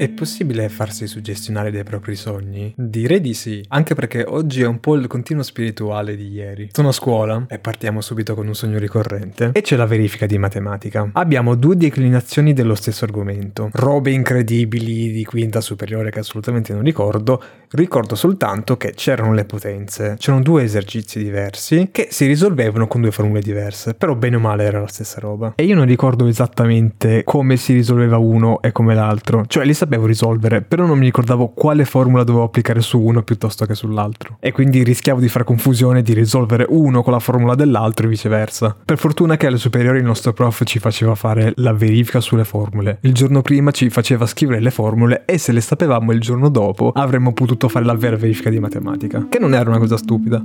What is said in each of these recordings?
È possibile farsi suggestionare dai propri sogni? Direi di sì, anche perché oggi è un po' il continuo spirituale di ieri. Sono a scuola e partiamo subito con un sogno ricorrente e c'è la verifica di matematica. Abbiamo due declinazioni dello stesso argomento, robe incredibili di quinta superiore che assolutamente non ricordo, ricordo soltanto che c'erano le potenze, c'erano due esercizi diversi che si risolvevano con due formule diverse, però bene o male era la stessa roba. E io non ricordo esattamente come si risolveva uno e come l'altro, cioè li sapevo sapevo risolvere, però non mi ricordavo quale formula dovevo applicare su uno piuttosto che sull'altro. E quindi rischiavo di fare confusione di risolvere uno con la formula dell'altro e viceversa. Per fortuna che alle superiori il nostro prof ci faceva fare la verifica sulle formule. Il giorno prima ci faceva scrivere le formule e se le sapevamo il giorno dopo avremmo potuto fare la vera verifica di matematica. Che non era una cosa stupida.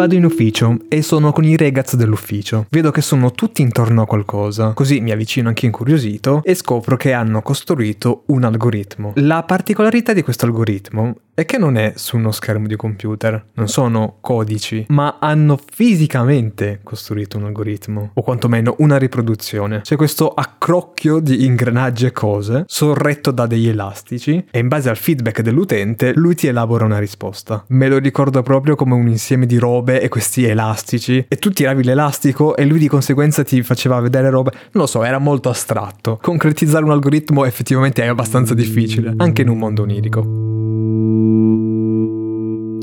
Vado in ufficio e sono con i ragazzi dell'ufficio. Vedo che sono tutti intorno a qualcosa, così mi avvicino anche incuriosito e scopro che hanno costruito un algoritmo. La particolarità di questo algoritmo è che non è su uno schermo di computer, non sono codici, ma hanno fisicamente costruito un algoritmo, o quantomeno una riproduzione. C'è questo accrocchio di ingranaggi e cose, sorretto da degli elastici, e in base al feedback dell'utente lui ti elabora una risposta. Me lo ricordo proprio come un insieme di robe e questi elastici, e tu tiravi l'elastico e lui di conseguenza ti faceva vedere robe, non lo so, era molto astratto. Concretizzare un algoritmo effettivamente è abbastanza difficile, anche in un mondo onirico.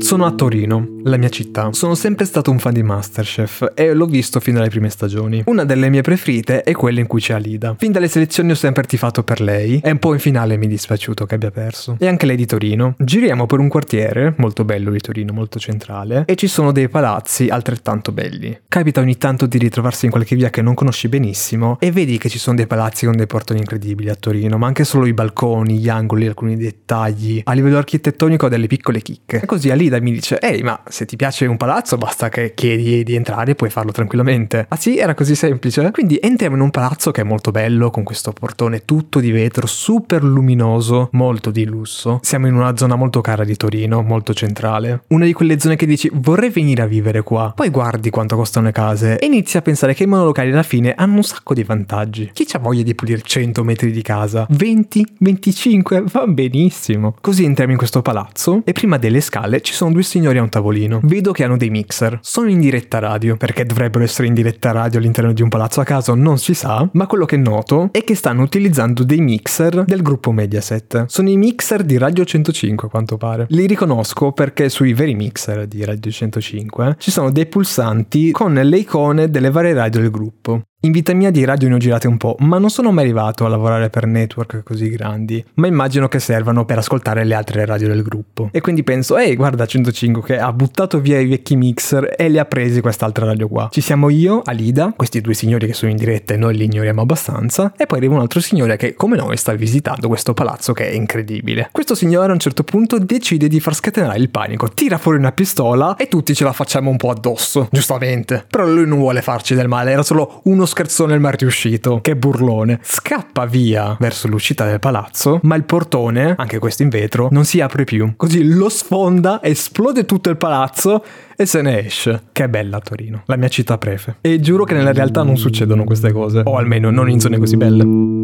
Sono a Torino, la mia città. Sono sempre stato un fan di Masterchef e l'ho visto fin dalle prime stagioni. Una delle mie preferite è quella in cui c'è Alida. Fin dalle selezioni ho sempre tifato per lei e un po' in finale mi è dispiaciuto che abbia perso. E anche lei di Torino. Giriamo per un quartiere, molto bello di Torino, molto centrale, e ci sono dei palazzi altrettanto belli. Capita ogni tanto di ritrovarsi in qualche via che non conosci benissimo e vedi che ci sono dei palazzi con dei portoni incredibili a Torino, ma anche solo i balconi, gli angoli, alcuni dettagli. A livello architettonico ha delle piccole chicche. E così Alida mi dice, ehi ma se ti piace un palazzo basta che chiedi di entrare e puoi farlo tranquillamente. Ah sì, era così semplice? Quindi entriamo in un palazzo che è molto bello, con questo portone tutto di vetro, super luminoso, molto di lusso. Siamo in una zona molto cara di Torino, molto centrale. Una di quelle zone che dici vorrei venire a vivere qua. Poi guardi quanto costano le case e inizi a pensare che i monolocali alla fine hanno un sacco di vantaggi. Chi c'ha voglia di pulire 100 metri di casa? 20? 25? Va benissimo. Così entriamo in questo palazzo e prima delle scale ci sono due signori a un tavolino. Vedo che hanno dei mixer. Sono in diretta radio, perché dovrebbero essere in diretta radio all'interno di un palazzo a caso, non si sa, ma quello che noto è che stanno utilizzando dei mixer del gruppo Mediaset. Sono i mixer di Radio 105 a quanto pare. Li riconosco perché sui veri mixer di Radio 105 ci sono dei pulsanti con le icone delle varie radio del gruppo. In vita mia di radio ne ho girate un po', ma non sono mai arrivato a lavorare per network così grandi, ma immagino che servano per ascoltare le altre radio del gruppo. E quindi penso, ehi, guarda 105 che ha buttato via i vecchi mixer e li ha presi quest'altra radio qua. Ci siamo io, Alida, questi due signori che sono in diretta e noi li ignoriamo abbastanza, e poi arriva un altro signore che, come noi, sta visitando questo palazzo che è incredibile. Questo signore a un certo punto decide di far scatenare il panico, tira fuori una pistola e tutti ce la facciamo un po' addosso, giustamente. Però lui non vuole farci del male, era solo uno scherzone il mar riuscito. Che burlone. Scappa via verso l'uscita del palazzo, ma il portone, anche questo in vetro, non si apre più. Così lo sfonda, esplode tutto il palazzo e se ne esce. Che bella Torino, la mia città prefe. E giuro che nella realtà non succedono queste cose, o almeno non in zone così belle.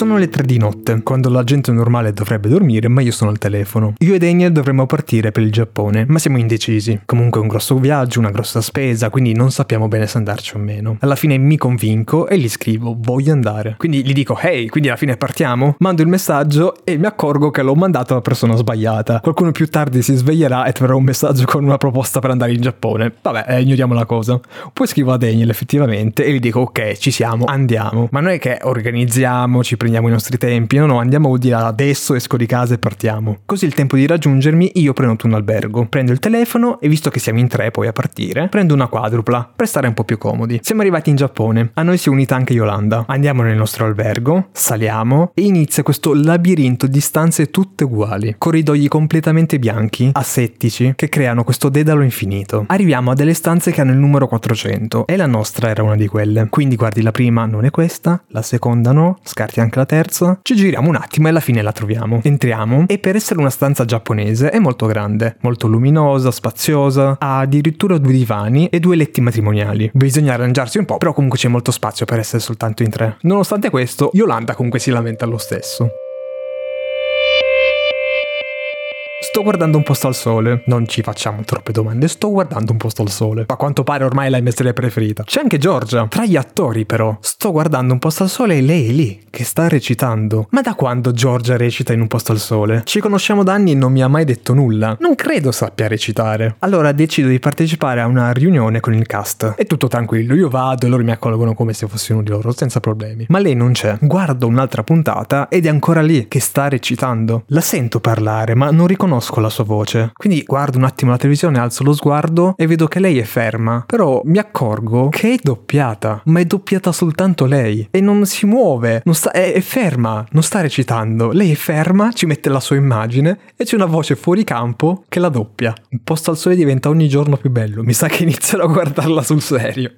Sono le 3 di notte, quando la gente normale dovrebbe dormire, ma io sono al telefono. Io e Daniel dovremmo partire per il Giappone, ma siamo indecisi. Comunque è un grosso viaggio, una grossa spesa, quindi non sappiamo bene se andarci o meno. Alla fine mi convinco e gli scrivo, voglio andare. Quindi gli dico, hey, quindi alla fine partiamo? Mando il messaggio e mi accorgo che l'ho mandato alla persona sbagliata. Qualcuno più tardi si sveglierà e troverà un messaggio con una proposta per andare in Giappone. Vabbè, eh, ignoriamo la cosa. Poi scrivo a Daniel effettivamente e gli dico, ok, ci siamo, andiamo. Ma non è che organizziamo, ci prendiamo i nostri tempi, no no, andiamo di là adesso, esco di casa e partiamo. Così il tempo di raggiungermi, io prenoto un albergo, prendo il telefono e visto che siamo in tre poi a partire, prendo una quadrupla per stare un po' più comodi. Siamo arrivati in Giappone, a noi si è unita anche Yolanda. Andiamo nel nostro albergo, saliamo e inizia questo labirinto di stanze tutte uguali, corridoi completamente bianchi, asettici, che creano questo dedalo infinito. Arriviamo a delle stanze che hanno il numero 400 e la nostra era una di quelle. Quindi guardi la prima non è questa, la seconda no, scarti anche la terza, ci giriamo un attimo e alla fine la troviamo. Entriamo e per essere una stanza giapponese è molto grande, molto luminosa, spaziosa, ha addirittura due divani e due letti matrimoniali. Bisogna arrangiarsi un po', però comunque c'è molto spazio per essere soltanto in tre. Nonostante questo, Yolanda comunque si lamenta lo stesso. Sto guardando un posto al sole. Non ci facciamo troppe domande. Sto guardando un posto al sole. A quanto pare ormai è la mia serie preferita. C'è anche Giorgia. Tra gli attori, però. Sto guardando un posto al sole e lei è lì, che sta recitando. Ma da quando Giorgia recita in un posto al sole? Ci conosciamo da anni e non mi ha mai detto nulla. Non credo sappia recitare. Allora decido di partecipare a una riunione con il cast. È tutto tranquillo. Io vado e loro mi accolgono come se fossi uno di loro, senza problemi. Ma lei non c'è. Guardo un'altra puntata ed è ancora lì, che sta recitando. La sento parlare, ma non riconosco riconosco la sua voce. Quindi guardo un attimo la televisione, alzo lo sguardo e vedo che lei è ferma. Però mi accorgo che è doppiata, ma è doppiata soltanto lei. E non si muove, non sta, è, è ferma, non sta recitando. Lei è ferma, ci mette la sua immagine e c'è una voce fuori campo che la doppia. Un posto al sole diventa ogni giorno più bello. Mi sa che inizierò a guardarla sul serio.